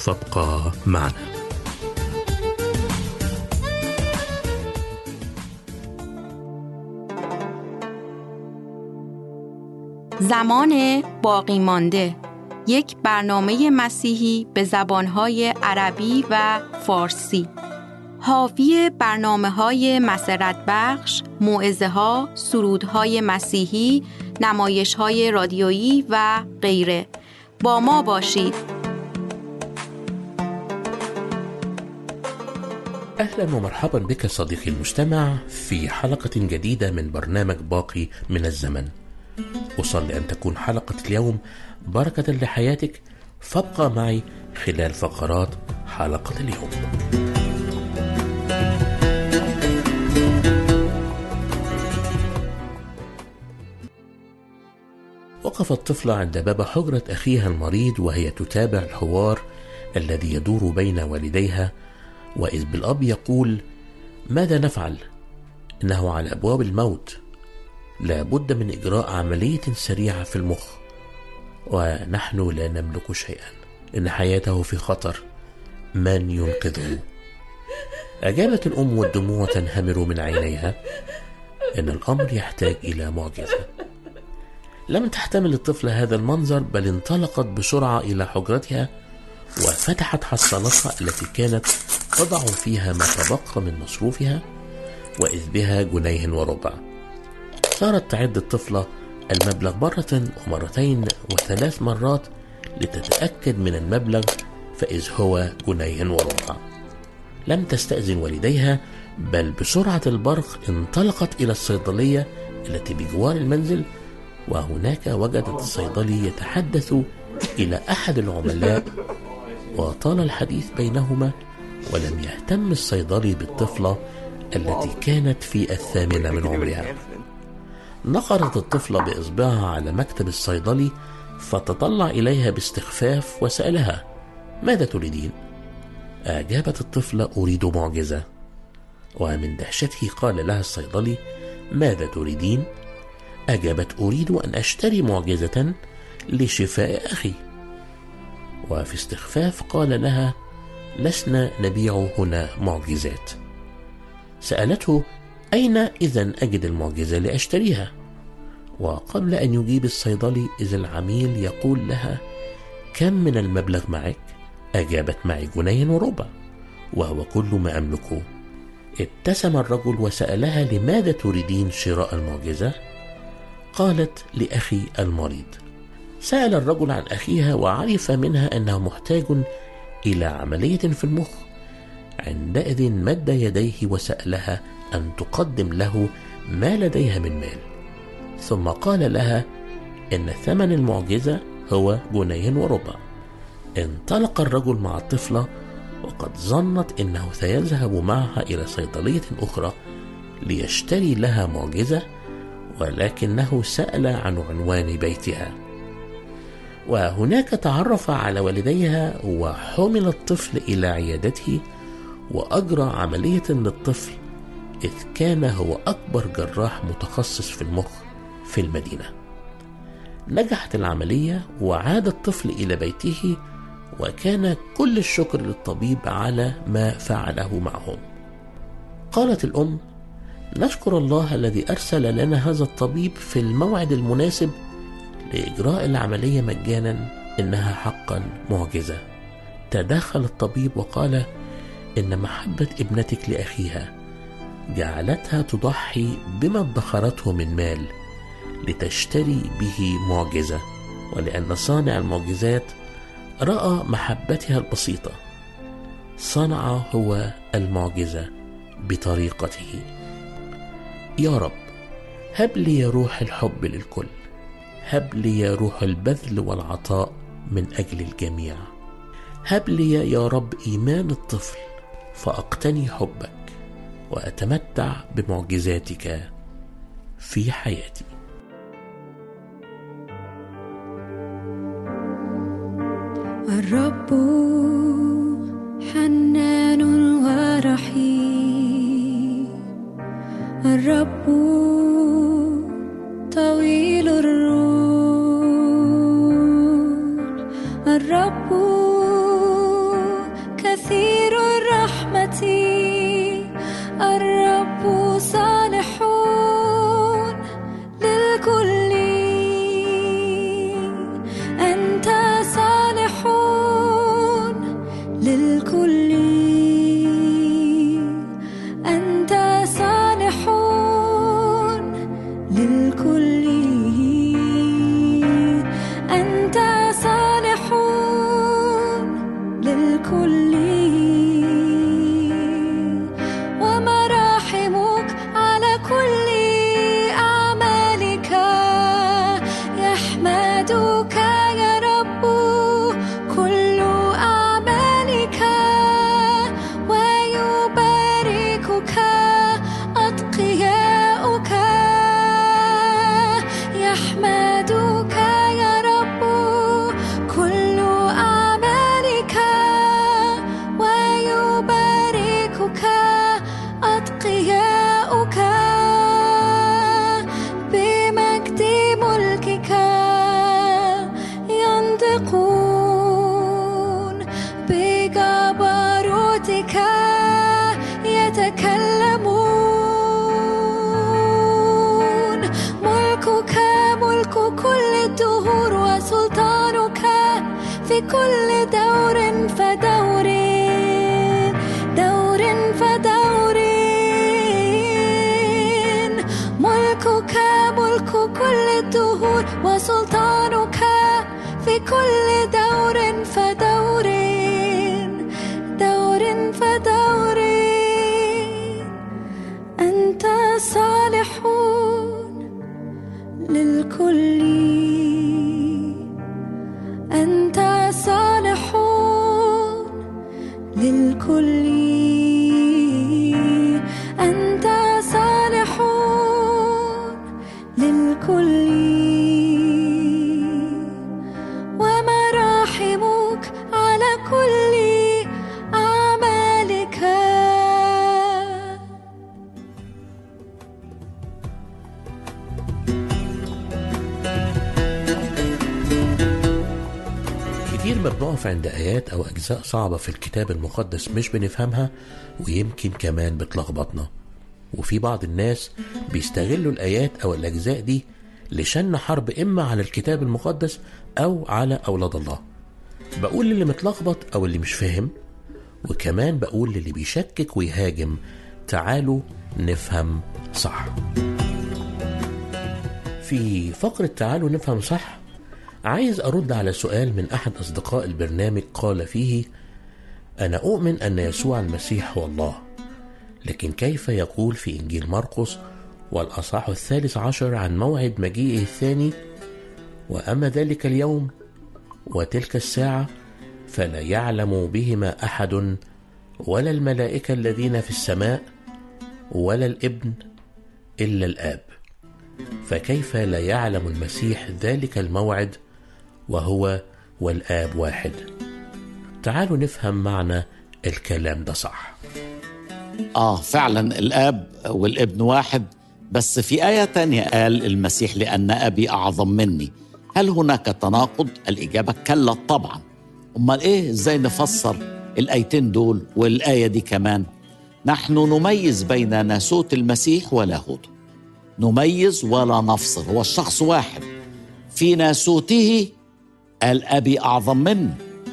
فابقى معنا. زمان باقی مانده. یک برنامه مسیحی به زبانهای عربی و فارسی. حاوی برنامه های مسرت بخش، معزه ها، سرودهای مسیحی، نمایش های رادیویی و غیره. با ما باشید. أهلا ومرحبا بك صديقي المستمع في حلقة جديدة من برنامج باقي من الزمن. أصلي أن تكون حلقة اليوم بركة لحياتك. فابقى معي خلال فقرات حلقة اليوم. وقفت طفلة عند باب حجرة أخيها المريض وهي تتابع الحوار الذي يدور بين والديها وإذ بالأب يقول ماذا نفعل؟ إنه على أبواب الموت. لا بد من إجراء عملية سريعة في المخ. ونحن لا نملك شيئا. إن حياته في خطر. من ينقذه؟ أجابت الأم والدموع تنهمر من عينيها. إن الأمر يحتاج إلى معجزة. لم تحتمل الطفلة هذا المنظر بل انطلقت بسرعة إلى حجرتها وفتحت حصالتها التي كانت تضع فيها ما تبقى من مصروفها وإذ بها جنيه وربع. صارت تعد الطفلة المبلغ مرة ومرتين وثلاث مرات لتتأكد من المبلغ فإذ هو جنيه وربع. لم تستأذن والديها بل بسرعة البرق انطلقت إلى الصيدلية التي بجوار المنزل وهناك وجدت الصيدلي يتحدث إلى أحد العملاء وطال الحديث بينهما ولم يهتم الصيدلي بالطفلة التي كانت في الثامنة من عمرها نقرت الطفلة بإصبعها على مكتب الصيدلي فتطلع إليها باستخفاف وسألها ماذا تريدين؟ أجابت الطفلة أريد معجزة ومن دهشته قال لها الصيدلي ماذا تريدين؟ أجابت أريد أن أشتري معجزة لشفاء أخي وفي استخفاف قال لها لسنا نبيع هنا معجزات. سألته أين إذا أجد المعجزة لأشتريها وقبل أن يجيب الصيدلي إذا العميل يقول لها كم من المبلغ معك؟ أجابت معي جنيه وربع. وهو كل ما أملكه. ابتسم الرجل وسألها لماذا تريدين شراء المعجزة؟ قالت لأخي المريض. سأل الرجل عن أخيها وعرف منها أنه محتاج إلى عملية في المخ. عندئذ مد يديه وسألها أن تقدم له ما لديها من مال. ثم قال لها إن ثمن المعجزة هو جنيه وربع. انطلق الرجل مع الطفلة وقد ظنت إنه سيذهب معها إلى صيدلية أخرى ليشتري لها معجزة ولكنه سأل عن عنوان بيتها. وهناك تعرف على والديها وحمل الطفل إلى عيادته وأجرى عملية للطفل إذ كان هو أكبر جراح متخصص في المخ في المدينة. نجحت العملية وعاد الطفل إلى بيته وكان كل الشكر للطبيب على ما فعله معهم. قالت الأم نشكر الله الذي أرسل لنا هذا الطبيب في الموعد المناسب لإجراء العملية مجانا إنها حقا معجزة. تدخل الطبيب وقال إن محبة ابنتك لأخيها جعلتها تضحي بما ادخرته من مال لتشتري به معجزة ولأن صانع المعجزات رأى محبتها البسيطة. صنع هو المعجزة بطريقته. يا رب هب لي روح الحب للكل. هب لي يا روح البذل والعطاء من أجل الجميع. هب لي يا رب إيمان الطفل فأقتني حبك وأتمتع بمعجزاتك في حياتي. الرب حنان ورحيم. الرب طويل الروح. الرب كثير الرحمة. الرب صالح للكل. أنت صالح للكل. أنت صالح للكل. أنت للكل للكل ومراحمك على كل أعمالك. كتير ما بنقف عند آيات أو أجزاء صعبة في الكتاب المقدس مش بنفهمها ويمكن كمان بتلخبطنا. وفي بعض الناس بيستغلوا الآيات أو الأجزاء دي لشن حرب إما على الكتاب المقدس أو على أولاد الله. بقول للي متلخبط أو اللي مش فاهم وكمان بقول للي بيشكك ويهاجم تعالوا نفهم صح. في فقرة تعالوا نفهم صح عايز أرد على سؤال من أحد أصدقاء البرنامج قال فيه أنا أؤمن أن يسوع المسيح هو الله. لكن كيف يقول في إنجيل مرقس والأصحاح الثالث عشر عن موعد مجيئه الثاني؟ وأما ذلك اليوم وتلك الساعة فلا يعلم بهما أحد ولا الملائكة الذين في السماء ولا الإبن إلا الآب. فكيف لا يعلم المسيح ذلك الموعد وهو والآب واحد؟ تعالوا نفهم معنى الكلام ده صح. آه فعلا الآب والابن واحد. بس في آية تانية قال المسيح لأن أبي أعظم مني. هل هناك تناقض؟ الإجابة كلا طبعا. أمال إيه؟ إزاي نفسر الآيتين دول والآية دي كمان؟ نحن نميز بين ناسوت المسيح ولاهوته نميز ولا نفصل هو الشخص واحد. في ناسوته قال أبي أعظم مني.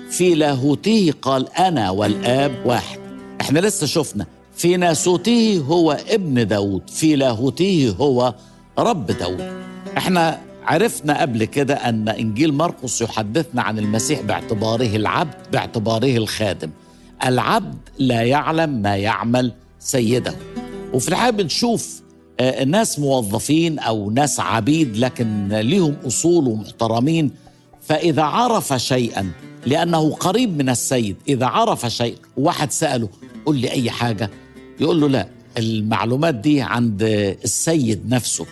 في لاهوته قال أنا والآب واحد. إحنا لسه شفنا في ناسوته هو ابن داود في لاهوته هو رب داود إحنا عرفنا قبل كده أن إنجيل مرقس يحدثنا عن المسيح باعتباره العبد باعتباره الخادم. العبد لا يعلم ما يعمل سيده. وفي الحقيقة بنشوف آه، ناس موظفين أو ناس عبيد لكن ليهم أصول ومحترمين. فإذا عرف شيئا لأنه قريب من السيد إذا عرف شيء واحد سأله قل لي أي حاجة يقول له لا المعلومات دي عند السيد نفسه.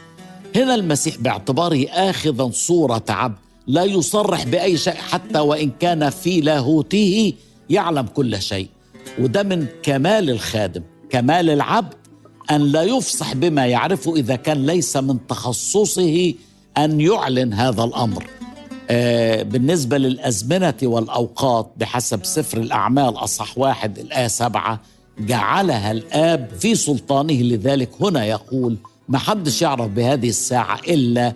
هنا المسيح باعتباره آخذا صورة عبد لا يصرح بأي شيء حتى وإن كان في لاهوته يعلم كل شيء. وده من كمال الخادم كمال العبد أن لا يفصح بما يعرفه إذا كان ليس من تخصصه أن يعلن هذا الأمر. آه، بالنسبة للأزمنة والأوقات بحسب سفر الأعمال أصح واحد الآية سبعة جعلها الآب في سلطانه. لذلك هنا يقول ما حدش يعرف بهذه الساعة إلا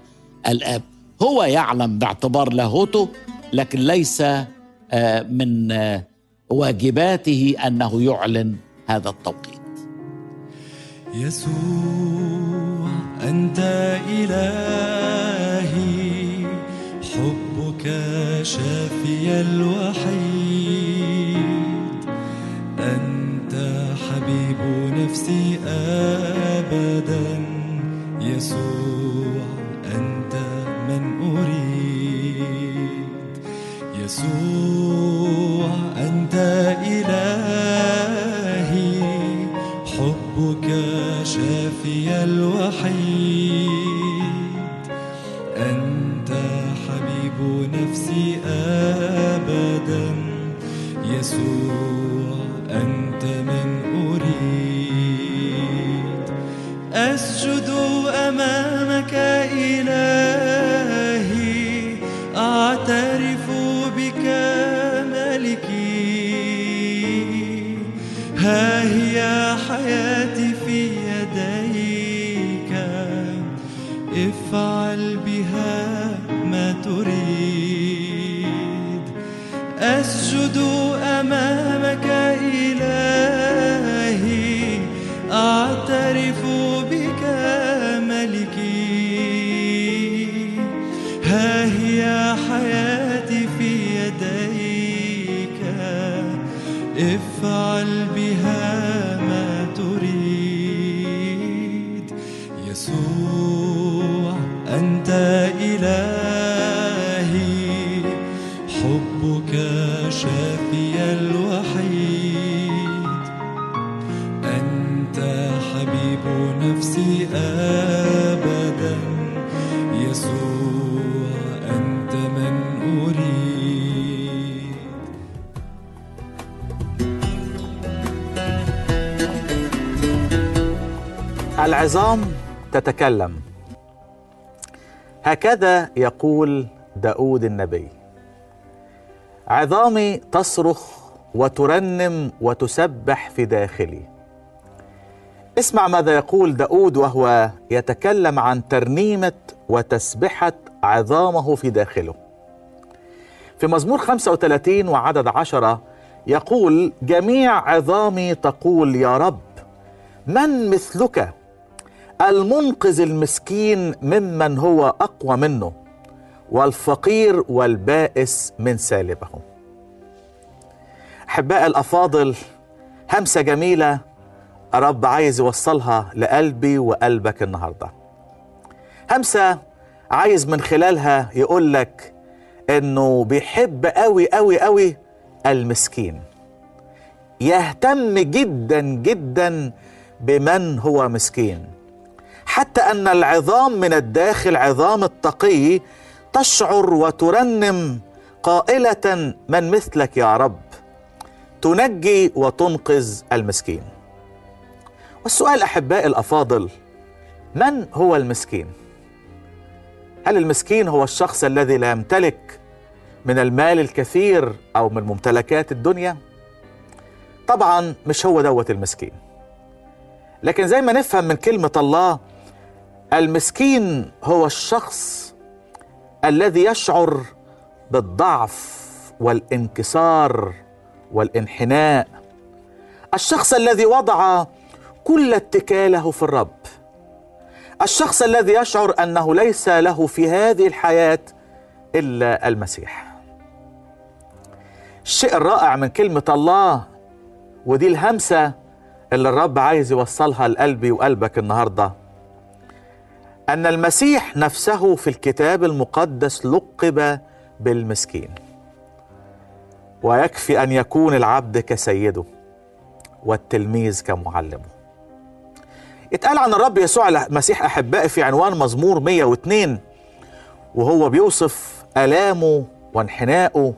الآب. هو يعلم باعتبار لاهوته لكن ليس آه، من آه، واجباته أنه يعلن هذا التوقيت. يسوع أنت إلهي حبك شافي الوحيد حبيب نفسي أبدا. يسوع أنت من أريد. يسوع. تتكلم هكذا يقول داود النبي عظامي تصرخ وترنم وتسبح في داخلي. اسمع ماذا يقول داود وهو يتكلم عن ترنيمة وتسبحة عظامه في داخله. في مزمور 35 وعدد عشرة يقول جميع عظامي تقول يا رب من مثلك المنقذ المسكين ممن هو أقوى منه والفقير والبائس من سالبه أحباء الأفاضل همسة جميلة رب عايز يوصلها لقلبي وقلبك النهارده. همسة عايز من خلالها يقول لك إنه بيحب قوي قوي قوي المسكين. يهتم جدا جدا بمن هو مسكين. حتى أن العظام من الداخل عظام التقي تشعر وترنم قائلة من مثلك يا رب؟ تنجي وتنقذ المسكين. والسؤال أحبائي الأفاضل من هو المسكين؟ هل المسكين هو الشخص الذي لا يمتلك من المال الكثير أو من ممتلكات الدنيا؟ طبعا مش هو دوت المسكين. لكن زي ما نفهم من كلمة الله المسكين هو الشخص الذي يشعر بالضعف والانكسار والانحناء. الشخص الذي وضع كل اتكاله في الرب. الشخص الذي يشعر أنه ليس له في هذه الحياة إلا المسيح. الشيء الرائع من كلمة الله ودي الهمسة اللي الرب عايز يوصلها لقلبي وقلبك النهارده. أن المسيح نفسه في الكتاب المقدس لقب بالمسكين. ويكفي أن يكون العبد كسيده والتلميذ كمعلمه. اتقال عن الرب يسوع المسيح أحبائي في عنوان مزمور 102 وهو بيوصف آلامه وانحنائه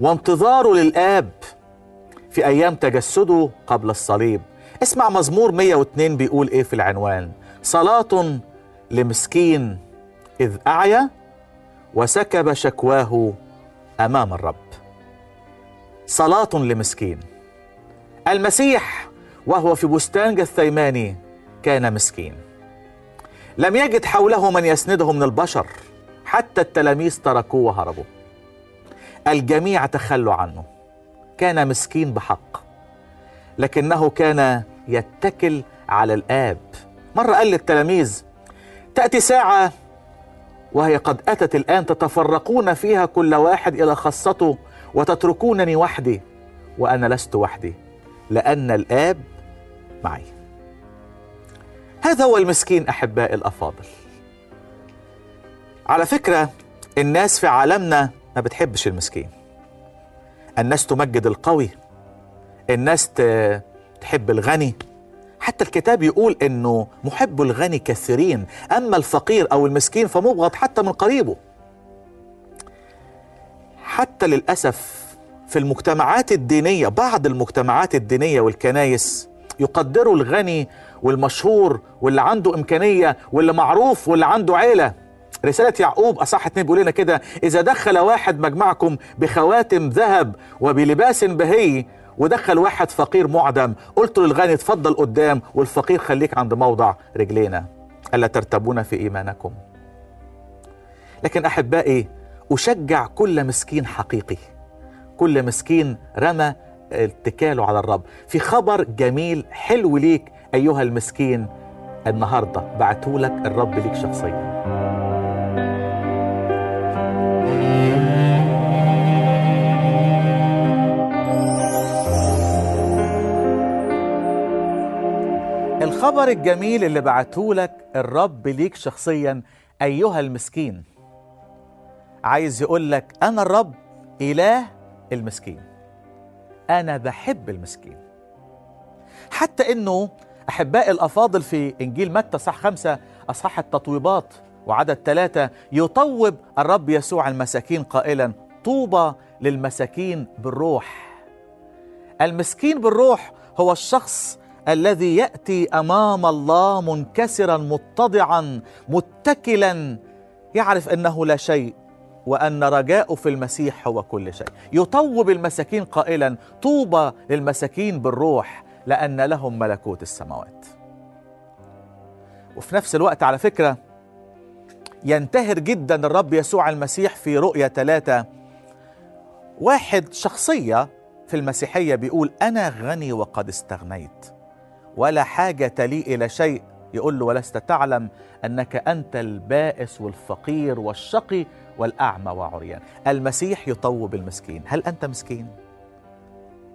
وانتظاره للآب في أيام تجسده قبل الصليب. اسمع مزمور 102 بيقول إيه في العنوان؟ صلاة لمسكين إذ أعيا وسكب شكواه أمام الرب. صلاة لمسكين. المسيح وهو في بستان جثيماني كان مسكين. لم يجد حوله من يسنده من البشر حتى التلاميذ تركوه وهربوا. الجميع تخلوا عنه. كان مسكين بحق. لكنه كان يتكل على الآب. مرة قال للتلاميذ تأتي ساعة وهي قد أتت الآن تتفرقون فيها كل واحد إلى خاصته وتتركونني وحدي وأنا لست وحدي لأن الآب معي. هذا هو المسكين أحبائي الأفاضل. على فكرة الناس في عالمنا ما بتحبش المسكين. الناس تمجد القوي الناس تحب الغني. حتى الكتاب يقول إنه محب الغني كثيرين أما الفقير أو المسكين فمبغض حتى من قريبه. حتى للأسف في المجتمعات الدينية بعض المجتمعات الدينية والكنايس يقدروا الغني والمشهور واللي عنده إمكانية واللي معروف واللي عنده عيلة. رسالة يعقوب أصح اتنين بيقول لنا كده إذا دخل واحد مجمعكم بخواتم ذهب وبلباس بهي ودخل واحد فقير معدم. قلت للغني اتفضل قدام والفقير خليك عند موضع رجلينا. ألا ترتبون في إيمانكم. لكن أحبائي أشجع كل مسكين حقيقي. كل مسكين رمى اتكاله على الرب. في خبر جميل حلو ليك أيها المسكين النهاردة بعتهولك الرب ليك شخصيا. الخبر الجميل اللي بعتهولك الرب ليك شخصيا أيها المسكين. عايز يقول لك أنا الرب إله المسكين. أنا بحب المسكين. حتى إنه أحبائي الأفاضل في إنجيل متى صح خمسة أصحاح التطويبات وعدد ثلاثة يطوب الرب يسوع المساكين قائلا طوبى للمساكين بالروح. المسكين بالروح هو الشخص الذي يأتي أمام الله منكسرا متضعا متكلا. يعرف أنه لا شيء وأن رجاؤه في المسيح هو كل شيء. يطوب المساكين قائلا طوبى للمساكين بالروح لأن لهم ملكوت السماوات. وفي نفس الوقت على فكرة ينتهر جدا الرب يسوع المسيح في رؤيا ثلاثة. واحد شخصية في المسيحية بيقول أنا غني وقد استغنيت. ولا حاجة لي إلى شيء. يقول له ولست تعلم أنك أنت البائس والفقير والشقي والأعمى وعريان. المسيح يطوب المسكين. هل أنت مسكين؟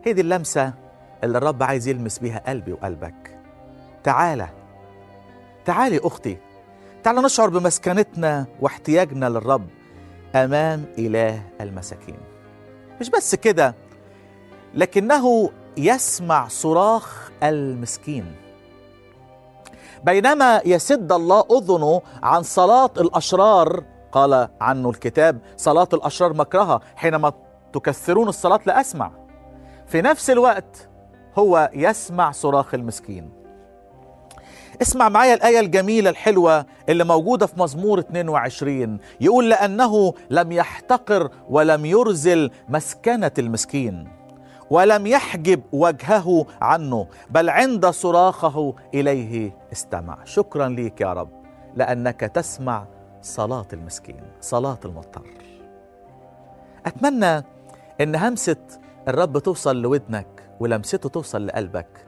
هي دي اللمسة اللي الرب عايز يلمس بيها قلبي وقلبك. تعالى تعالي أختي. تعالى نشعر بمسكنتنا واحتياجنا للرب أمام إله المساكين. مش بس كده لكنه يسمع صراخ المسكين. بينما يسد الله أذنه عن صلاة الأشرار قال عنه الكتاب صلاة الأشرار مكرهه حينما تكثرون الصلاة لا أسمع. في نفس الوقت هو يسمع صراخ المسكين. اسمع معايا الآية الجميلة الحلوة اللي موجودة في مزمور 22 يقول لأنه لم يحتقر ولم يرزل مسكنة المسكين. ولم يحجب وجهه عنه بل عند صراخه إليه استمع. شكرا ليك يا رب لأنك تسمع صلاة المسكين صلاة المضطر. أتمنى إن همسة الرب توصل لودنك ولمسته توصل لقلبك.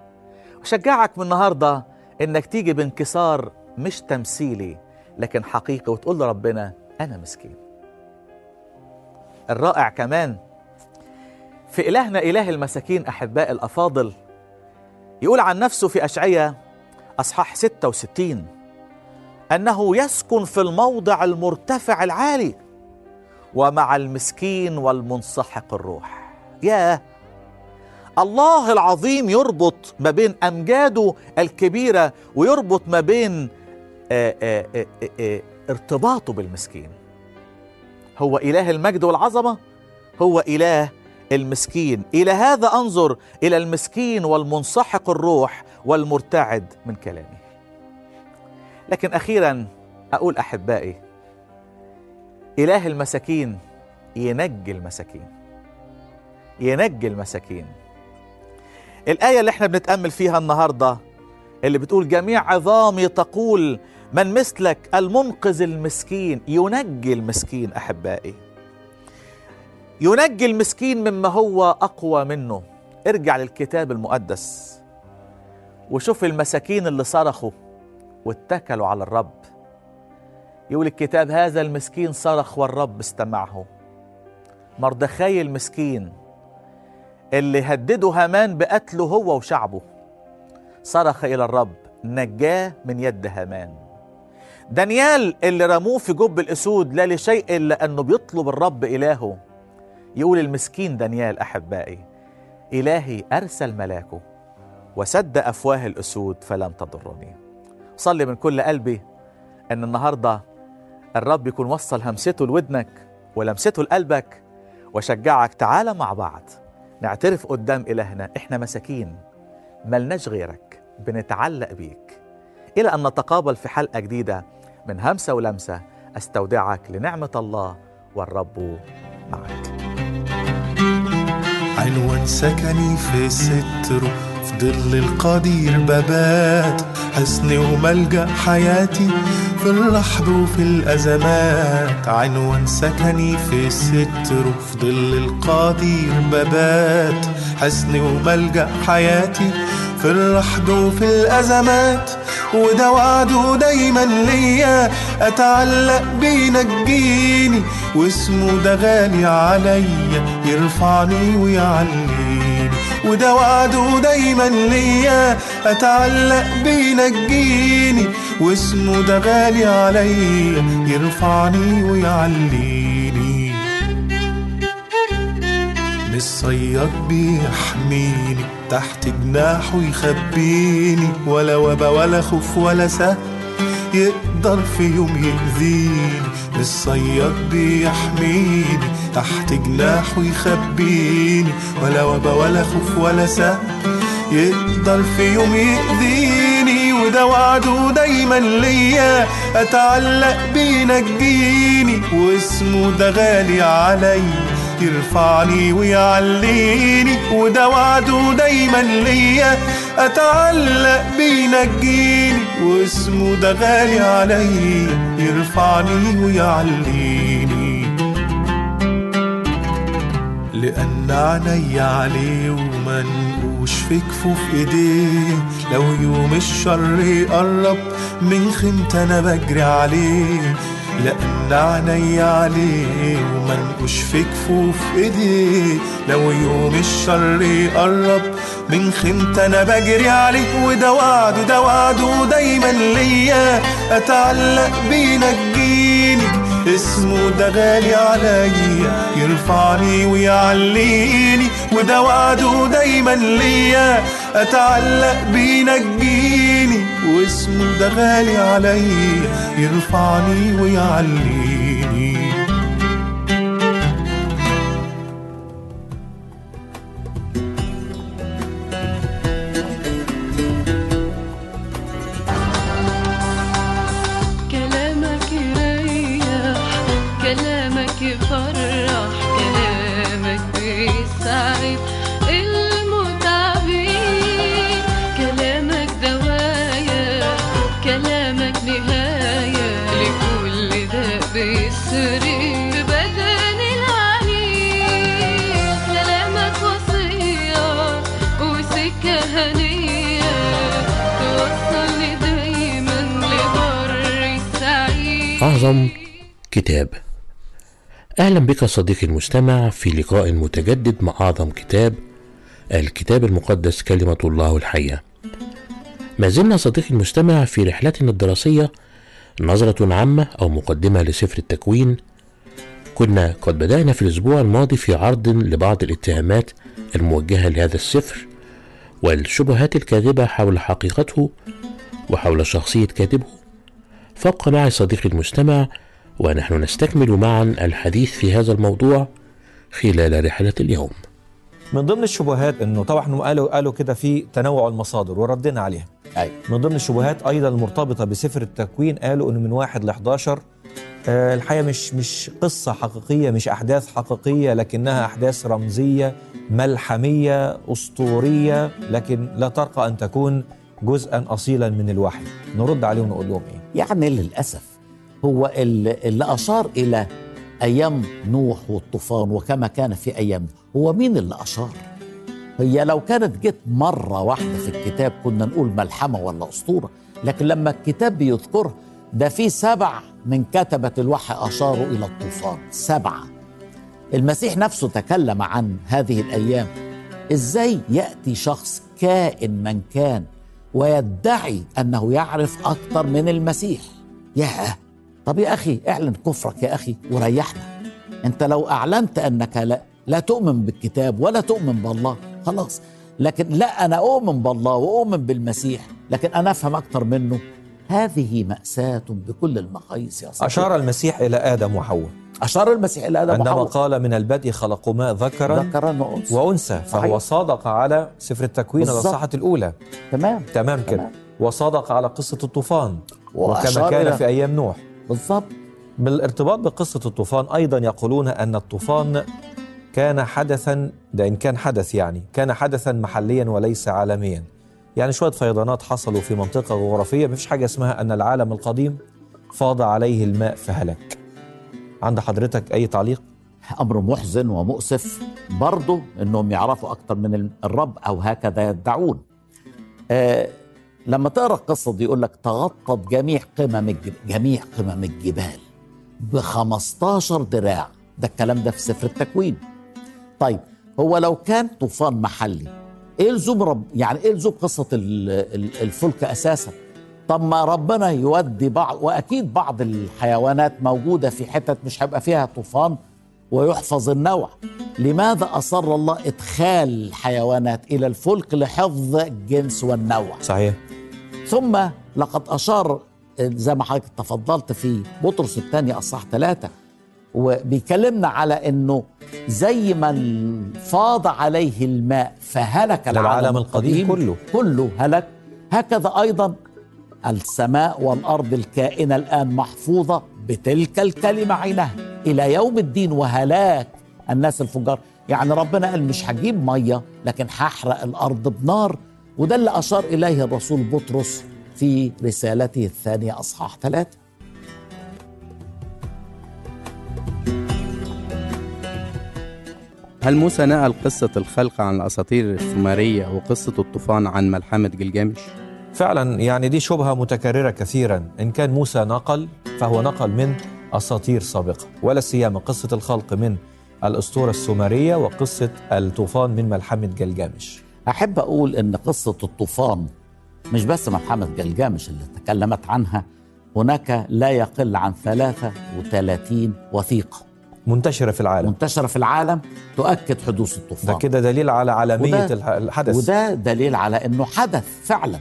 وشجعك من النهارده إنك تيجي بانكسار مش تمثيلي لكن حقيقي وتقول لربنا أنا مسكين. الرائع كمان في إلهنا إله المساكين أحباء الأفاضل. يقول عن نفسه في اشعياء أصحاح 66 أنه يسكن في الموضع المرتفع العالي ومع المسكين والمنسحق الروح. ياه! الله العظيم يربط ما بين أمجاده الكبيرة ويربط ما بين آآ آآ آآ آآ ارتباطه بالمسكين. هو إله المجد والعظمة هو إله المسكين. إلى هذا أنظر إلى المسكين والمنسحق الروح والمرتعد من كلامه. لكن أخيرا أقول أحبائي إله المساكين ينجي المساكين. ينجي المساكين. الآية اللي إحنا بنتأمل فيها النهاردة اللي بتقول جميع عظامي تقول من مثلك المنقذ المسكين ينجي المسكين أحبائي. ينجي المسكين مما هو أقوى منه. ارجع للكتاب المقدس وشوف المساكين اللي صرخوا واتكلوا على الرب. يقول الكتاب هذا المسكين صرخ والرب استمعه. مردخاي المسكين اللي هدده هامان بقتله هو وشعبه. صرخ إلى الرب نجاه من يد هامان. دانيال اللي رموه في جب الأسود لا لشيء إلا أنه بيطلب الرب إلهه. يقول المسكين دانيال أحبائي إلهي أرسل ملاكه وسد أفواه الأسود فلم تضرني. صلي من كل قلبي أن النهاردة الرب يكون وصل همسته لودنك ولمسته لقلبك وشجعك تعالى مع بعض. نعترف قدام إلهنا إحنا مساكين ملناش غيرك بنتعلق بيك. إلى أن نتقابل في حلقة جديدة من همسة ولمسة أستودعك لنعمة الله والرب معك. عنوان سكني في ستره في ظل القدير ببات حصن وملجأ حياتي في اللحظ وفي الأزمات. عنوان سكني في ستره في ظل القدير ببات حصن وملجأ حياتي في اللحظ وفي الأزمات. وده وعده دايما ليا. أتعلق بينجيني واسمه ده غالي عليا. يرفعني ويعليني. وده وعده دايما ليا. أتعلق بينجيني واسمه ده غالي عليا. يرفعني ويعليني. مش صياد بيحميني. تحت جناحه يخبيني ولا وبا ولا خوف ولا سهل يقدر في يوم يأذيني. مش صياد بيحميني تحت جناحه يخبيني ولا وبا ولا خوف ولا سهل يقدر في يوم يأذيني. وده وعده دايما ليا أتعلق بينجيني واسمه ده غالي عليا. يرفعني ويعليني وده وعده دايما ليا. أتعلق بينجيني واسمه ده غالي عليا يرفعني ويعليني لأن عيني عليه ومنقوش في كفوف ايديه لو يوم الشر يقرب من خنت أنا بجري عليه. لأن عيني عليه ومنقوش في كفوف ايديه لو يوم الشر يقرب من خنت أنا بجري عليه وده وعده ده وعده دايما ليا. أتعلق بينجيني اسمه ده غالي عليا. يرفعني ويعليني وده وعده دايما ليا. أتعلق بينجيني واسمه ده غالي علي يرفعني ويعليني أعظم كتاب. أهلا بك صديقي المستمع في لقاء متجدد مع أعظم كتاب الكتاب المقدس كلمة الله الحية. ما زلنا صديقي المستمع في رحلتنا الدراسية نظرة عامة أو مقدمة لسفر التكوين. كنا قد بدأنا في الأسبوع الماضي في عرض لبعض الاتهامات الموجهة لهذا السفر والشبهات الكاذبة حول حقيقته وحول شخصية كاتبه. فابقى معي صديقي المستمع ونحن نستكمل معا الحديث في هذا الموضوع خلال رحلة اليوم من ضمن الشبهات إنه طبعا قالوا قالوا كده في تنوع المصادر وردنا عليها أيوة. من ضمن الشبهات أيضا المرتبطة بسفر التكوين قالوا إنه من واحد ل 11 آه، الحقيقة مش مش قصة حقيقية مش أحداث حقيقية لكنها أحداث رمزية ملحمية أسطورية لكن لا ترقى أن تكون جزءا اصيلا من الوحي. نرد عليهم ونقول لهم إيه؟ يعني للأسف هو اللي أشار إلى أيام نوح والطوفان وكما كان في أيام هو مين اللي أشار؟ هي لو كانت جت مرة واحدة في الكتاب كنا نقول ملحمة ولا أسطورة لكن لما الكتاب بيذكرها ده في سبع من كتبة الوحي أشاروا إلى الطوفان. سبعة. المسيح نفسه تكلم عن هذه الأيام. إزاي يأتي شخص كائن من كان ويدعي أنه يعرف أكثر من المسيح. ياه! طب يا أخي اعلن كفرك يا أخي وريحنا. أنت لو أعلنت أنك لا, لا تؤمن بالكتاب ولا تؤمن بالله خلاص. لكن لا أنا أؤمن بالله وأؤمن بالمسيح لكن أنا أفهم أكثر منه. هذه مأساة بكل المقاييس يا صديقي. أشار المسيح إلى آدم وحواء. أشار المسيح إلى آدم عندما وحواء قال من البدء خلقهما ذكرا ذكرا وأنثى. وأنثى فهو صحيح. صادق على سفر التكوين. الاصحاحه الأولى. تمام. تمام كده. تمام. وصادق على قصة الطوفان وكما كان إلى- في أيام نوح. بالضبط بالارتباط بقصة الطوفان أيضا يقولون أن الطوفان كان حدثا ده إن كان حدث يعني كان حدثا محليا وليس عالميا. يعني شوية فيضانات حصلوا في منطقة جغرافية مفيش حاجة اسمها أن العالم القديم فاض عليه الماء فهلك. عند حضرتك أي تعليق؟ أمر محزن ومؤسف. برضه إنهم يعرفوا أكثر من الرب أو هكذا يدعون. آه لما تقرأ القصة دي يقول لك تغطت جميع قمم جميع قمم الجبال ب 15 دراع. ده الكلام ده في سفر التكوين. طيب هو لو كان طوفان محلي إيه لزوم رب يعني إيه لزوم قصة ال- ال- الفلك أساسا؟ طب ما ربنا يودي بعض وأكيد بعض الحيوانات موجودة في حتت مش هيبقى فيها طوفان ويحفظ النوع. لماذا أصر الله إدخال الحيوانات إلى الفلك لحفظ الجنس والنوع؟ صحيح. ثم لقد أشار زي ما حضرتك تفضلت في بطرس الثاني أصحاح ثلاثة وبيكلمنا على إنه زي ما فاض عليه الماء فهلك العالم, العالم القديم كله. كله هلك. هكذا أيضا السماء والأرض الكائنة الآن محفوظة بتلك الكلمة عينها إلى يوم الدين وهلاك الناس الفجار. يعني ربنا قال مش هجيب مية لكن هحرق الأرض بنار. وده اللي أشار إليه الرسول بطرس في رسالته الثانية أصحاح ثلاثة. هل موسى نقل قصة الخلق عن الأساطير السومرية وقصة الطوفان عن ملحمة جلجامش؟ فعلا يعني دي شبهة متكررة كثيرا. إن كان موسى نقل فهو نقل من أساطير سابقة ولا سيما قصة الخلق من الأسطورة السومرية وقصة الطوفان من ملحمة جلجامش. أحب أقول إن قصة الطوفان مش بس ملحمة جلجامش اللي تكلمت عنها هناك لا يقل عن 33 وثيقة منتشرة في العالم. منتشرة في العالم تؤكد حدوث الطوفان. ده كده دليل على عالمية وده- الح- الحدث. وده دليل على إنه حدث فعلا.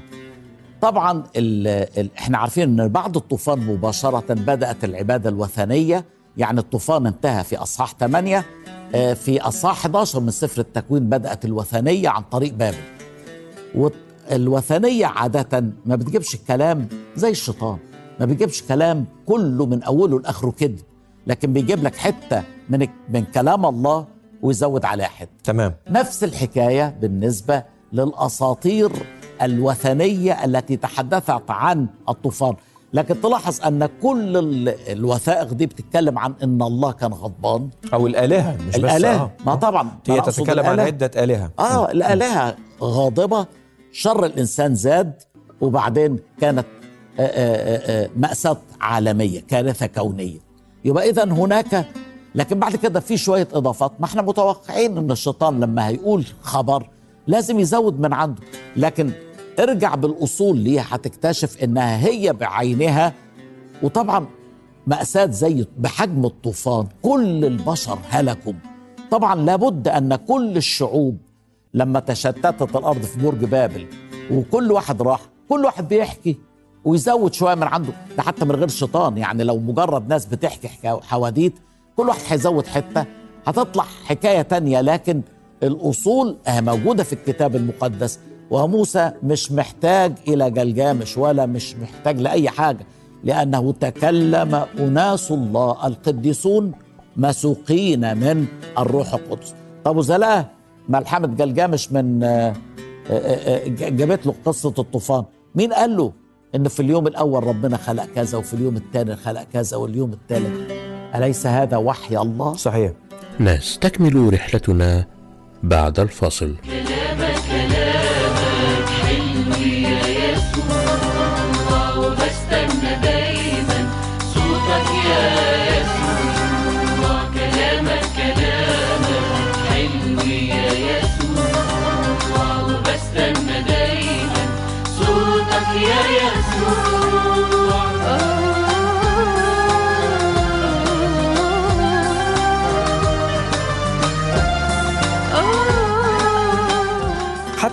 طبعا ال ال إحنا عارفين إن بعد الطوفان مباشرة بدأت العبادة الوثنية. يعني الطوفان انتهى في أصحاح 8 آه، في أصحاح 11 من سفر التكوين بدأت الوثنية عن طريق بابل. والوثنيه عادة ما بتجيبش الكلام زي الشيطان. ما بيجيبش كلام كله من أوله لآخره كده. لكن بيجيب لك حتة من من كلام الله ويزود عليها حتة. تمام. نفس الحكاية بالنسبة للأساطير الوثنية التي تحدثت عن الطوفان. لكن تلاحظ أن كل ال- الوثائق دي بتتكلم عن إن الله كان غضبان. أو الآلهة مش بس الآلهة. آه. ما طبعا هي تتكلم عن الآلهة. عدة آلهة. آه الآلهة غاضبة شر الإنسان زاد وبعدين كانت آه، آه، آه، مأساة عالمية كارثة كونية. يبقى اذا هناك لكن بعد كده في شوية إضافات. ما إحنا متوقعين إن الشيطان لما هيقول خبر لازم يزود من عنده. لكن ارجع بالأصول ليها هتكتشف إنها هي بعينها. وطبعا مأساة زي بحجم الطوفان كل البشر هلكوا. طبعا لابد أن كل الشعوب لما تشتتت الأرض في برج بابل وكل واحد راح كل واحد بيحكي ويزود شوية من عنده ده حتى من غير شيطان. يعني لو مجرد ناس بتحكي حواديت كل واحد هيزود حتة هتطلع حكاية تانية. لكن الأصول آه موجودة في الكتاب المقدس. وموسى مش محتاج إلى جلجامش ولا مش محتاج لأي حاجة لأنه تكلم أناس الله القديسون مسوقين من الروح القدس. طب وزلاه ملحمة جلجامش من آه، آه، آه، جابت له قصة الطوفان. مين قال له إن في اليوم الأول ربنا خلق كذا وفي اليوم الثاني خلق كذا واليوم الثالث؟ أليس هذا وحي الله؟ صحيح. نستكمل رحلتنا بعد الفاصل.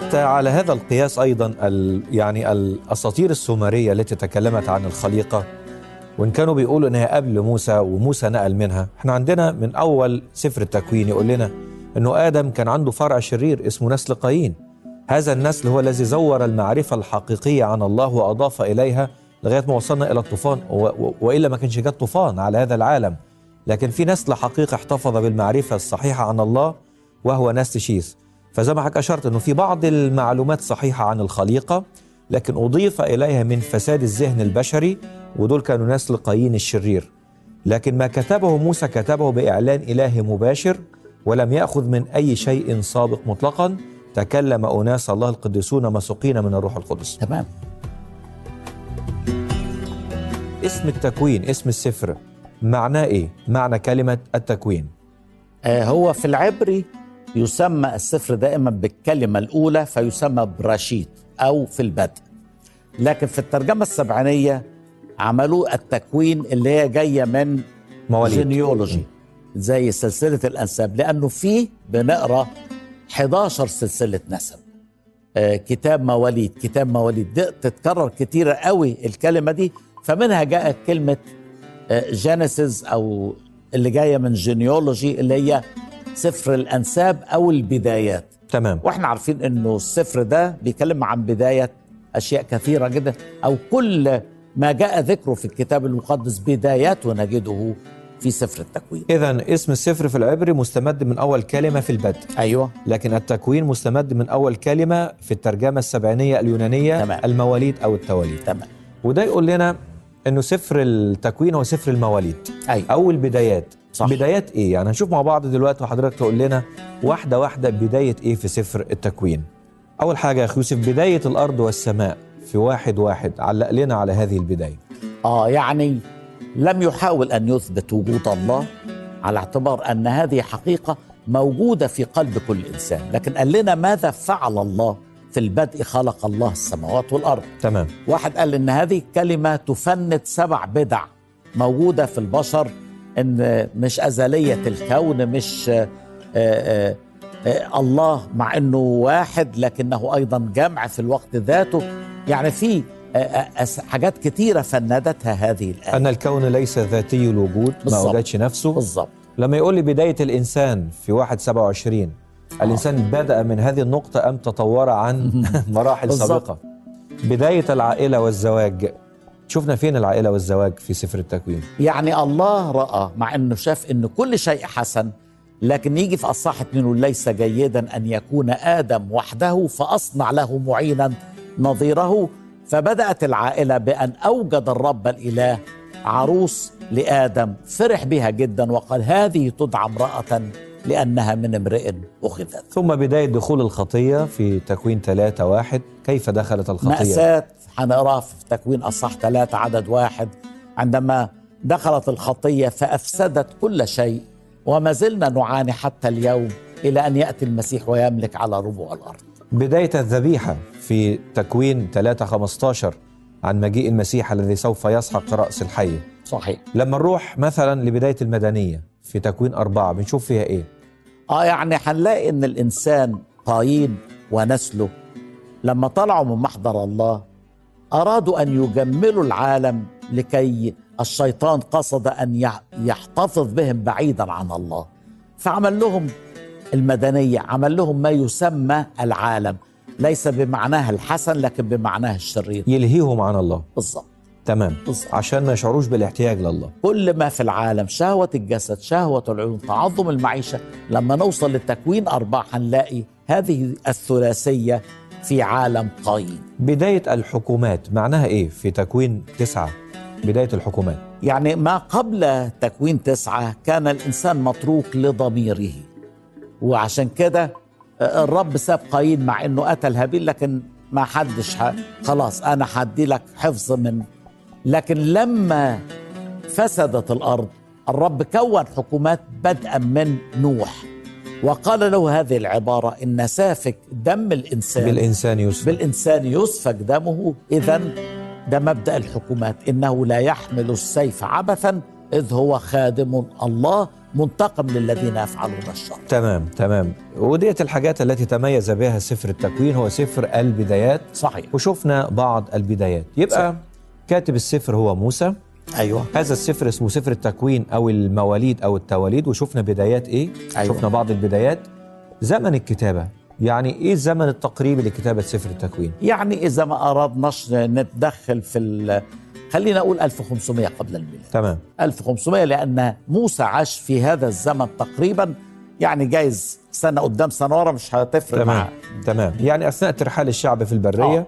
حتى على هذا القياس أيضا ال يعني الأساطير السومرية التي تكلمت عن الخليقة وإن كانوا بيقولوا إنها قبل موسى وموسى نقل منها إحنا عندنا من أول سفر التكوين يقول لنا إنه آدم كان عنده فرع شرير اسمه نسل قايين. هذا النسل هو الذي زور المعرفة الحقيقية عن الله وأضاف إليها لغاية ما وصلنا إلى الطوفان وإلا ما كانش جه طوفان على هذا العالم. لكن في نسل حقيقي احتفظ بالمعرفة الصحيحة عن الله وهو نسل شيث فزي ما حضرتك أشرت أنه في بعض المعلومات صحيحة عن الخليقة لكن أضيف إليها من فساد الذهن البشري ودول كانوا نسل قايين الشرير. لكن ما كتبه موسى كتبه بإعلان الهي مباشر ولم يأخذ من أي شيء سابق مطلقا تكلم أناس الله القديسون مسوقين من الروح القدس. تمام. اسم التكوين اسم السفر معناه إيه؟ معنى كلمة التكوين. آه، هو في العبري يسمى السفر دائما بالكلمة الأولى فيسمى בראשית أو في البدء. لكن في الترجمة السبعينية عملوا التكوين اللي هي جاية من مواليد. genealogy زي سلسلة الأنساب لأنه فيه بنقرأ 11 سلسلة نسب. آه، كتاب مواليد كتاب مواليد. دي تتكرر كتيرة قوي الكلمة دي فمنها جاءت كلمة Genesis أو اللي جاية من genealogy اللي هي سفر الأنساب أو البدايات. تمام. وإحنا عارفين إنه السفر ده بيتكلم عن بداية أشياء كثيرة جدا أو كل ما جاء ذكره في الكتاب المقدس بداياته نجده في سفر التكوين. اذا اسم السفر في العبري مستمد من أول كلمة في البدء. أيوه. لكن التكوين مستمد من أول كلمة في الترجمة السبعينية اليونانية تمام. المواليد أو التواليد. تمام. وده يقول لنا إنه سفر التكوين هو سفر المواليد أيوة. أو البدايات. صح. بدايات إيه؟ يعني هنشوف مع بعض دلوقتي وحضرتك تقول لنا واحدة واحدة بداية إيه في سفر التكوين. أول حاجة يا أخي يوسف بداية الأرض والسماء في واحد واحد علق لنا على هذه البداية. آه يعني لم يحاول أن يثبت وجود الله على اعتبار أن هذه حقيقة موجودة في قلب كل إنسان. لكن قال لنا ماذا فعل الله في البدء خلق الله السماوات والأرض؟ تمام. واحد قال إن هذه الكلمة تفند سبع بدع موجودة في البشر إن مش أزلية الكون مش آه، آه، آه، الله مع إنه واحد لكنه أيضا جمع في الوقت ذاته. يعني في حاجات كتيرة فندتها هذه الآية. أن الكون ليس ذاتي الوجود ما. أوجدش نفسه. بالظبط لما يقول لي بداية الإنسان في واحد سبعة وعشرين الإنسان بدأ من هذه النقطة أم تطور عن مراحل بالظبط. سابقة؟ بداية العائلة والزواج شفنا فين العائلة والزواج في سفر التكوين؟ يعني الله رأى مع أنه شاف أن كل شيء حسن لكن يجي في أصحاح اتنين ليس جيدا أن يكون آدم وحده فأصنع له معينا نظيره. فبدأت العائلة بأن أوجد الرب الإله عروس لآدم فرح بها جدا وقال هذه تدعى امرأة لأنها من امرئ أخذت. ثم بداية دخول الخطية في تكوين ثلاثة واحد كيف دخلت الخطية؟ مأساة هنقراها في تكوين أصح ثلاثة عدد واحد. عندما دخلت الخطية فأفسدت كل شيء وما زلنا نعاني حتى اليوم إلى أن يأتي المسيح ويملك على ربوع الأرض. بداية الذبيحة في تكوين 3 15 عن مجيء المسيح الذي سوف يسحق رأس الحية صحيح. لما نروح مثلا لبداية المدنية في تكوين أربعة بنشوف فيها إيه؟ آه يعني هنلاقي إن الإنسان قايين ونسله. لما طلعوا من محضر الله أرادوا أن يجملوا العالم لكي الشيطان قصد أن يح- يحتفظ بهم بعيدا عن الله. فعمل لهم المدنية عمل لهم ما يسمى العالم. ليس بمعناها الحسن لكن بمعناها الشرير. يلهيهم عن الله. بالظبط تمام. بالظبط. عشان ما يشعروش بالاحتياج لله. كل ما في العالم شهوة الجسد شهوة العيون تعظم المعيشة لما نوصل للتكوين أربعة هنلاقي هذه الثلاثية في عالم قايم بداية الحكومات معناها إيه في تكوين تسعة؟ بداية الحكومات. يعني ما قبل تكوين تسعة كان الإنسان متروك لضميره. وعشان كده الرب ساب قايين مع إنه قتل هابيل لكن ما حدش ح... خلاص أنا هدي لك حفظ من لكن لما فسدت الأرض الرب كون حكومات بدءا من نوح. وقال له هذه العبارة إن سافك دم الإنسان. بالإنسان يسفك. بالإنسان يسفك دمه. إذا ده مبدأ الحكومات إنه لا يحمل السيف عبثا إذ هو خادم الله منتقم للذين يفعلون الشر. تمام تمام. وديت الحاجات التي تميز بها سفر التكوين هو سفر البدايات. صحيح. وشفنا بعض البدايات. يبقى كاتب السفر هو موسى. أيوة. هذا السفر اسمه سفر التكوين أو المواليد أو التواليد وشفنا بدايات إيه؟ أيوة. شفنا بعض البدايات. زمن الكتابة يعني إيه الزمن التقريبي لكتابة سفر التكوين؟ يعني إذا ما أردناش نتدخل في ال- خلينا نقول 1500 قبل الميلاد. تمام. 1500 لأن موسى عاش في هذا الزمن تقريبا يعني جايز سنة قدام سنة ورا مش هتفرق تمام. معاه. تمام. يعني أثناء ترحال الشعب في البرية آه.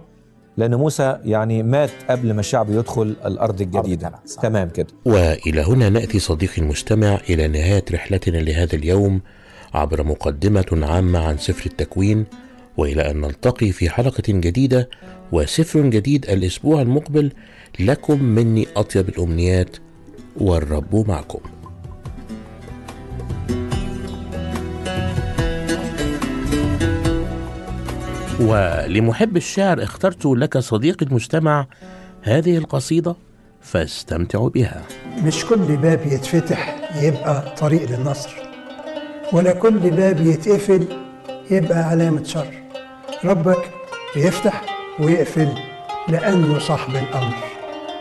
لأن موسى يعني مات قبل ما الشعب يدخل كنعان، صح. تمام كده. وإلى هنا نأتي صديقي المستمع إلى نهاية رحلتنا لهذا اليوم عبر مقدمة عامة عن سفر التكوين وإلى أن نلتقي في حلقة جديدة وسفر جديد الأسبوع المقبل. لكم مني أطيب الأمنيات والرب معكم. ولمحب الشعر اخترت لك صديقي المستمع هذه القصيدة فاستمتعوا بها. مش كل باب يتفتح يبقى طريق للنصر ولا كل باب يتقفل يبقى علامة شر. ربك بيفتح ويقفل لأنه صاحب الأمر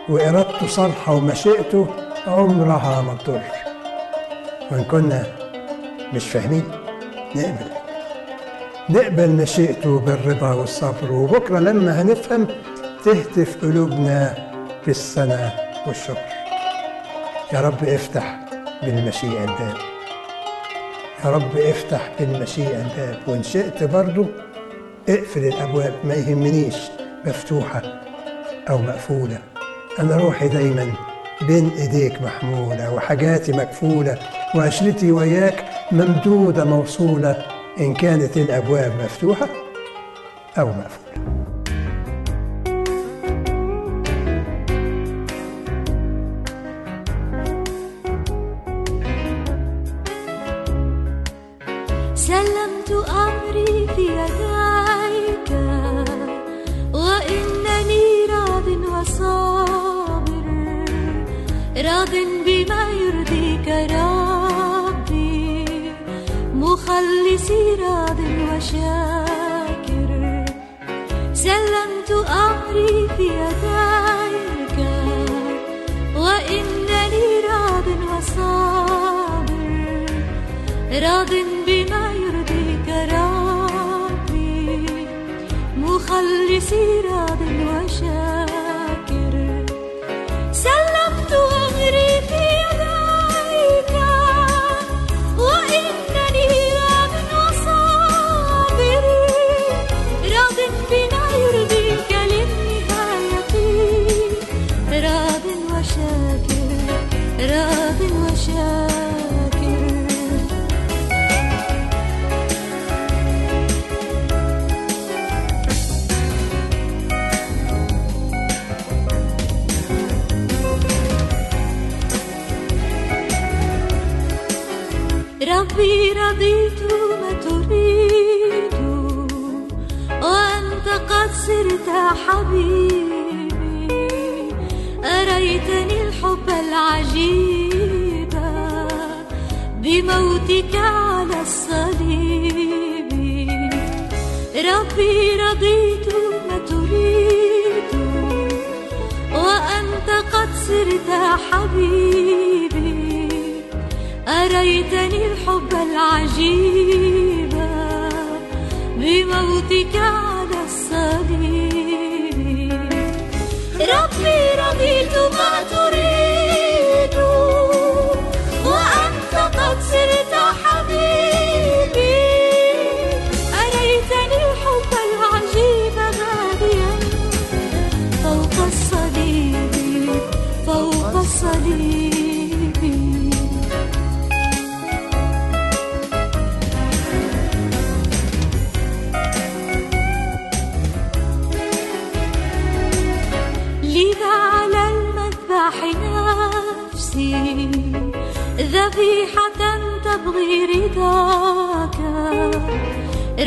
وإرادته صالحة ومشيئته عمرها ما تضر وإن كنا مش فاهمين نقبل. نقبل مشيئته بالرضا والصبر وبكرة لما هنفهم تهتف قلوبنا بالسنة والشكر. يا رب افتح بالمشيئة الباب. يا رب افتح بالمشيئة الباب. وإن شئت برضو اقفل الأبواب ما يهمنيش مفتوحة أو مقفولة. أنا روحي دايما بين إيديك محمولة وحاجاتي مكفولة وعشرتي وياك ممدودة موصولة إن كانت الأبواب مفتوحة أو مقفولة نفسي وشاكر سلمت أمري في يديك وإنني راض وصابر. راض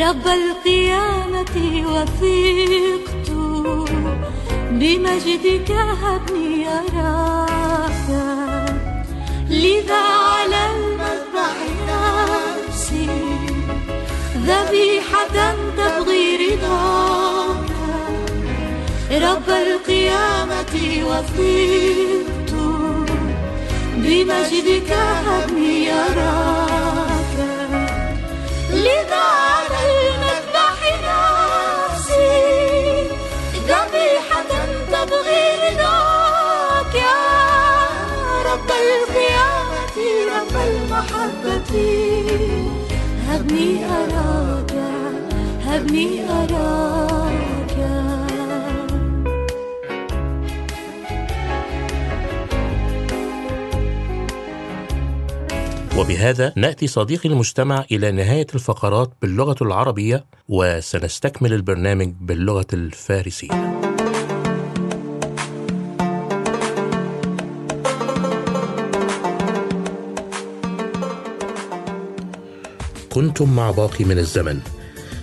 رب القيامة وثقت بمجدك هبني أراك لذا على المذبح نفسي ذبيحة تبغي رضاك. رب القيامة وفقت بمجدك هبني يراك لذا وبهذا نأتي صديقي المجتمع إلى نهاية الفقرات باللغة العربية وسنستكمل البرنامج باللغة الفارسية. كنتم مع باقي من الزمن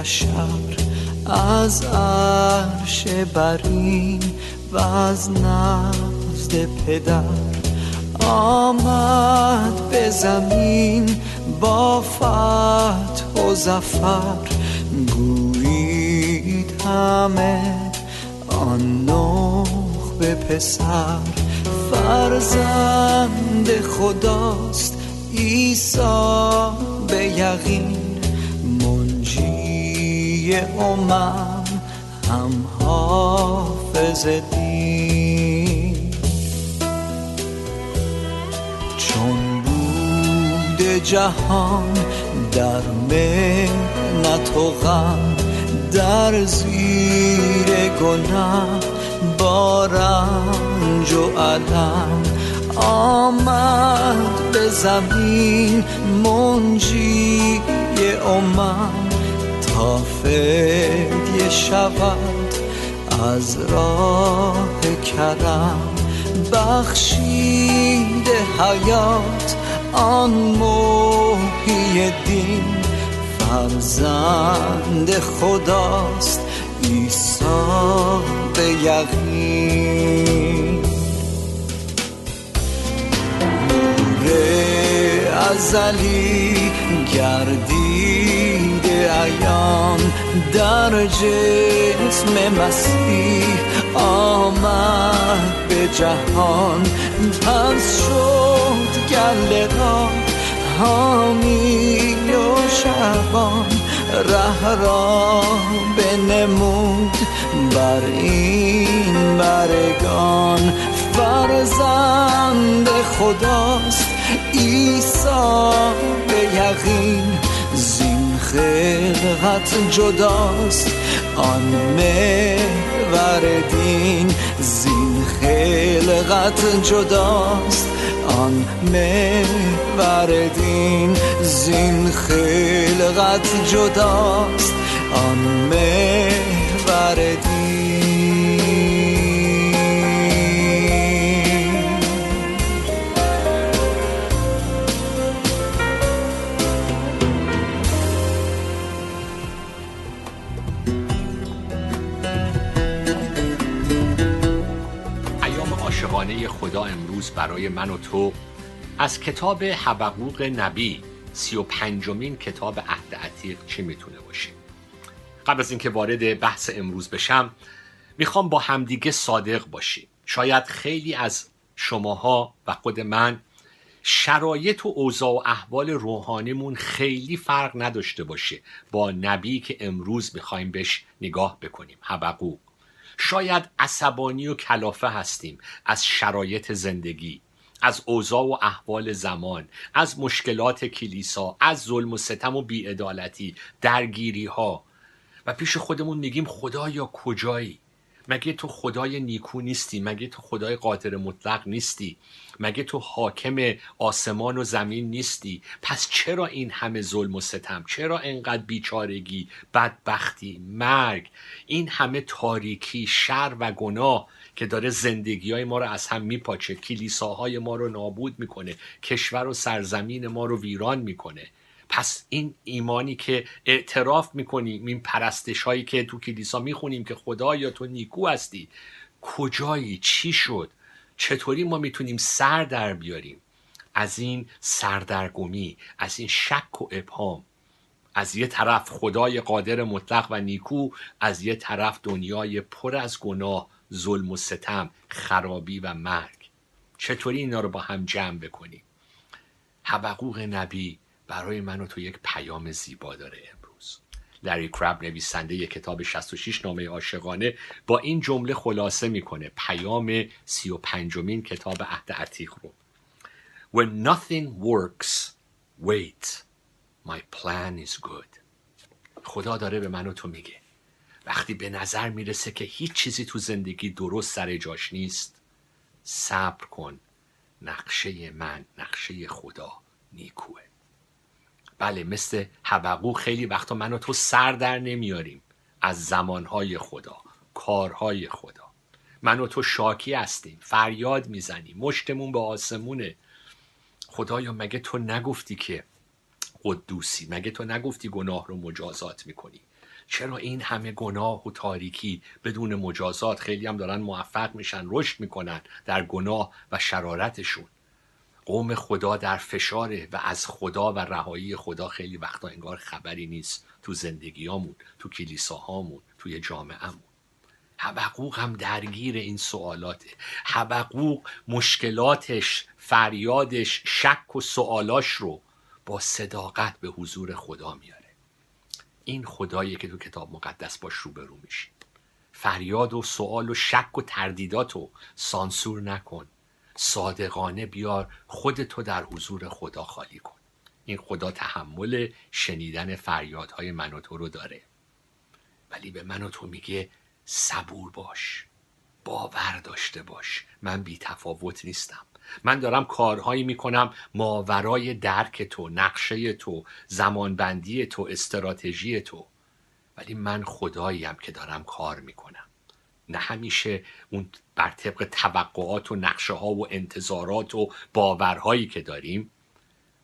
بشر از عرش برین و از نزد پدر آمد به زمین با فتح و زفر گویید همه آن نیک پسر. فرزند خداست عیسی به یقین. امم هم حافظ دین. چون بود جهان در محنت و غم در زیر گناه با رنج و الم آمد به زمین منجی امم فدیه شود از راه کرم. بخشید حیات آن موهی دین. فرزند خداست عیسی به یقین. نور ازلی گردید. عیان در جسم مسیح آمد به جهان. پس شد گله را حامی و شبان. ره را بنمود بر این برگان. فرزند خداست عیسی به یقین خلقت جداست. آن محور دین زین خلقت جداست. آن محور دین زین خلقت جداست. آن محور دین خدا امروز برای من و تو از کتاب حبقوق نبی سی و پنجمین کتاب عهد عتیق چی می‌تونه باشه؟ قبل از اینکه وارد بحث امروز بشم می‌خوام با همدیگه صادق باشیم. شاید خیلی از شماها و خود من شرایط و اوضاع و احوال روحانیمون خیلی فرق نداشته باشه با نبی که امروز می‌خوایم بهش نگاه بکنیم. حبقوق. شاید عصبانی و کلافه هستیم از شرایط زندگی از اوضاع و احوال زمان از مشکلات کلیسا از ظلم و ستم و بیعدالتی درگیری ها و پیش خودمون میگیم خدایا کجایی؟ مگه تو خدای نیکو نیستی؟ مگه تو خدای قادر مطلق نیستی؟ مگه تو حاکم آسمان و زمین نیستی؟ پس چرا این همه ظلم و ستم؟ چرا اینقدر بیچارگی بدبختی مرگ؟ این همه تاریکی شر و گناه که داره زندگی های ما رو از هم میپاچه کلیساهای ما رو نابود می‌کنه کشور و سرزمین ما رو ویران می‌کنه. پس این ایمانی که اعتراف می‌کنیم این پرستش هایی که تو کلیسا می‌خونیم که خدایا تو نیکو هستی کجایی؟ چی شد؟ چطوری ما می‌تونیم سر در بیاریم؟ از این سردرگمی از این شک و ابهام از یه طرف خدای قادر مطلق و نیکو از یه طرف دنیای پر از گناه ظلم و ستم خرابی و مرگ. چطوری اینا رو با هم جمع بکنیم؟ حبقوق نبی برای من و تو یک پیام زیبا داره امروز. لری کرب نویسنده یک کتاب 66 نامه عاشقانه با این جمله خلاصه می‌کنه. پیام سی و پنجمین کتاب عهد عتیق رو. When nothing works wait. My plan is good. خدا داره به من و تو میگه. وقتی به نظر می‌رسه که هیچ چیزی تو زندگی درست سر جاش نیست صبر کن. نقشه من نقشه خدا نیکوه. بله مثل حبقوق خیلی وقتا من و تو سر در نمیاریم. از زمانهای خدا کارهای خدا. من و تو شاکی هستیم فریاد می‌زنیم مشتمون به آسمونه. خدایا مگه تو نگفتی که قدوسی؟ مگه تو نگفتی گناه رو مجازات می‌کنی؟ چرا این همه گناه و تاریکی بدون مجازات خیلی هم دارن موفق میشن رشد می‌کنن در گناه و شرارتشون؟ قوم خدا در فشاره و از خدا و رهایی خدا خیلی وقتا انگار خبری نیست. تو زندگیامون تو کلیساهامون توی جامعهمون. حبقوق هم درگیر این سوالاته. حبقوق مشکلاتش فریادش شک و سوالاش رو با صداقت به حضور خدا میاره. این خدایی که تو کتاب مقدس باش روبرو میشی. فریاد و سوال و شک و تردیدات رو سانسور نکن. صادقانه بیار خودتو در حضور خدا خالی کن. این خدا تحمل شنیدن فریادهای من و تو رو داره. ولی به من و تو میگه صبور باش باور داشته باش. من بی تفاوت نیستم. من دارم کارهایی می‌کنم ماورای درک تو نقشه تو زمانبندی تو استراتژی تو. ولی من خداییم که دارم کار می‌کنم. نه همیشه اون بر طبق توقعات و نقشه ها و انتظارات و باورهایی که داریم.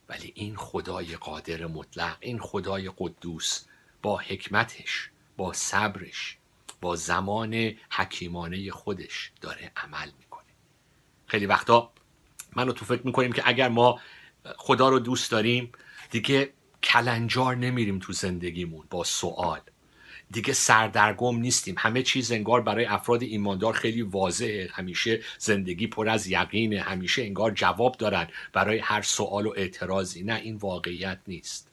ولی این خدای قادر مطلق این خدای قدوس با حکمتش با صبرش با زمان حکیمانه خودش داره عمل می‌کنه. خیلی وقتا منو تو فکر می‌کنیم که اگر ما خدا رو دوست داریم دیگه کلنجار نمیریم تو زندگیمون با سوال دیگه سردرگم نیستیم. همه چیز انگار برای افراد ایماندار خیلی واضحه. همیشه زندگی پر از یقینه. همیشه انگار جواب دارن برای هر سوال و اعتراضی. نه این واقعیت نیست.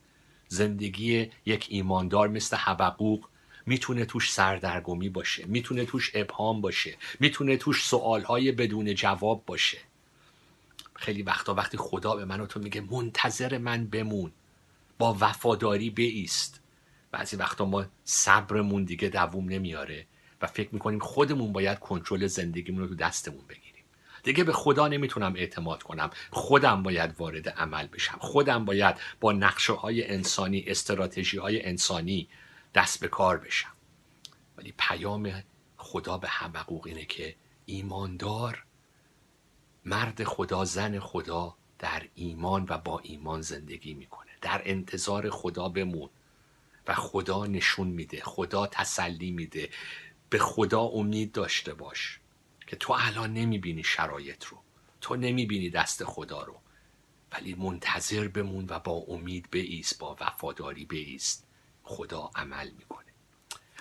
زندگی یک ایماندار مثل حبقوق می‌تونه توش سردرگمی باشه می‌تونه توش ابهام باشه می‌تونه توش سوالهای بدون جواب باشه. خیلی وقتا وقتی خدا به من و تو میگه منتظر من بمون با وفاداری بایست. بعضی وقتا ما صبرمون دیگه دووم نمیاره و فکر می‌کنیم خودمون باید کنترل زندگیمون رو تو دستمون بگیریم. دیگه به خدا نمی‌تونم اعتماد کنم. خودم باید وارد عمل بشم. خودم باید با نقشه های انسانی استراتژی های انسانی دست به کار بشم. ولی پیام خدا به حبقوق اینه که ایماندار مرد خدا زن خدا در ایمان و با ایمان زندگی می‌کنه. در انتظار خدا بمون. و خدا نشون میده خدا تسلی میده. به خدا امید داشته باش که تو الان نمی‌بینی شرایط رو. تو نمی‌بینی دست خدا رو. ولی منتظر بمون و با امید بایست با وفاداری بایست. خدا عمل می‌کنه.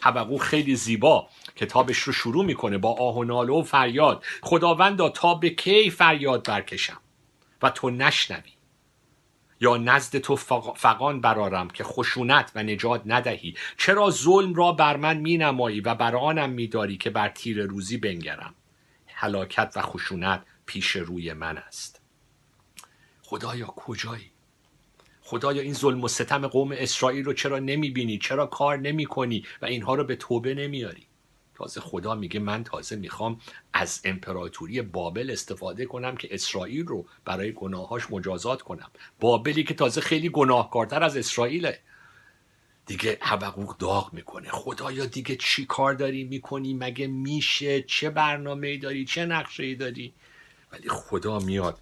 حبقوق خیلی زیبا کتابش رو شروع می‌کنه با آه و ناله و فریاد. خداوندا تا به کی فریاد برکشم؟ و تو نشنوی. یا نزد تو فغ- فغان برآرم که خشونت و نجات ندهی. چرا ظلم را بر من می نمایی و بر آنم می داری که بر تیره روزی بنگرم؟ هلاکت و خشونت پیش روی من است. خدایا کجایی؟ خدایا این ظلم و ستم قوم اسرائیل رو چرا نمی بینی چرا کار نمی کنی و اینها رو به توبه نمیاری تازه خدا میگه من تازه می‌خوام از امپراتوری بابل استفاده کنم که اسرائیل رو برای گناهاش مجازات کنم. بابلی که تازه خیلی گناهکارتر از اسرائیله. دیگه حبقوق داغ می‌کنه. خدایا دیگه چی کار داری می‌کنی؟ مگه میشه؟ چه برنامه داری؟ چه نقشه ای داری؟ ولی خدا میاد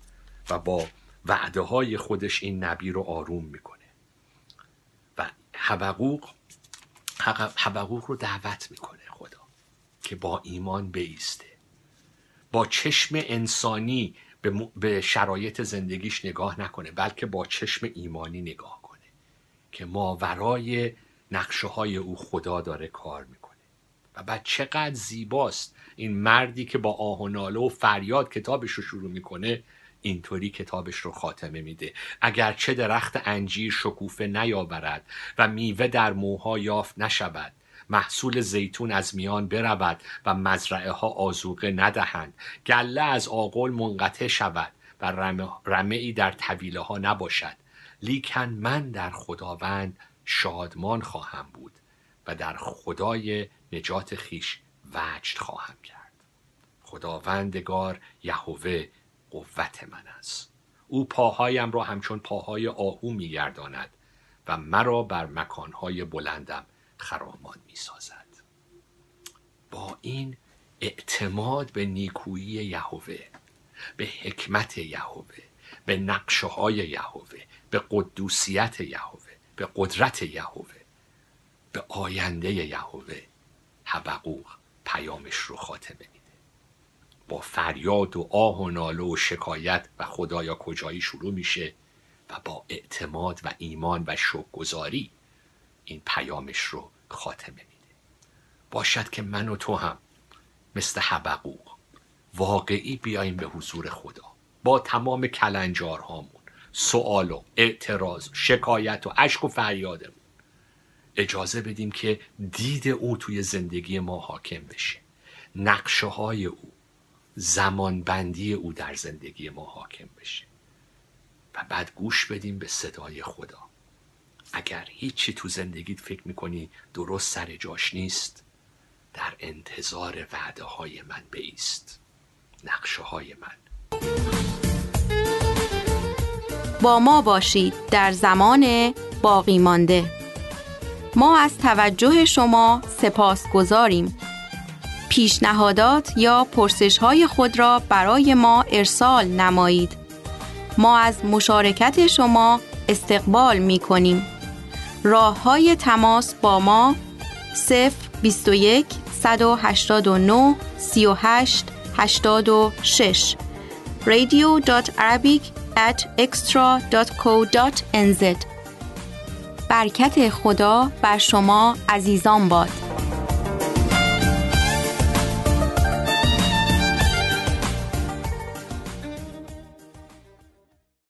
و با وعده های خودش این نبی رو آروم می‌کنه. و حبقوق حبقوق رو دعوت می‌کنه. که با ایمان بایسته. با چشم انسانی به, شرایط زندگیش نگاه نکنه بلکه با چشم ایمانی نگاه کنه که ماورای نقشه های او خدا داره کار می‌کنه. و بعد چقدر زیباست این مردی که با آه و ناله و فریاد کتابش رو شروع می‌کنه اینطوری کتابش رو خاتمه میده. اگرچه درخت انجیر شکوفه نیاورد و میوه در موها یافت نشود محصول زیتون از میان برود و مزرعه ها آذوقه ندهند. گله از آغل منقطع شود و رمه, ای در طویله ها نباشد. لیکن من در خداوند شادمان خواهم بود و در خدای نجات خویش وجد خواهم کرد. خداوندگار یهوه قوت من است. او پاهایم را همچون پاهای آهو میگرداند و مرا بر مکانهای بلندم خرامان می‌سازد. با این اعتماد به نیکویی یهوه به حکمت یهوه به نقشه های یهوه به قدوسیت یهوه به قدرت یهوه به آینده یهوه حبقوق پیامش رو خاتمه میده. با فریاد و آه و ناله و شکایت و خدایا کجایی شروع میشه و با اعتماد و ایمان و شکرگزاری این پیامش رو خاتمه میده. باشد که من و تو هم مثل حبقوق واقعی بیاییم به حضور خدا. با تمام کلنجارهامون سوال و اعتراض شکایت و اشک و فریادمون اجازه بدیم که دید او توی زندگی ما حاکم بشه. نقشه های او زمان بندی او در زندگی ما حاکم بشه. و بعد گوش بدیم به صدای خدا. اگر هیچی تو زندگیت فکر می‌کنی درست سر جاش نیست در انتظار وعده های من بایست. نقشه های من. با ما باشید در زمان باقی مانده. ما از توجه شما سپاس گذاریم. پیشنهادات یا پرسش های خود را برای ما ارسال نمایید. ما از مشارکت شما استقبال می کنیم راه های تماس با ما 0 21 189 38 86 radio.arabic at extra.co.nz برکت خدا بر شما عزیزان باد.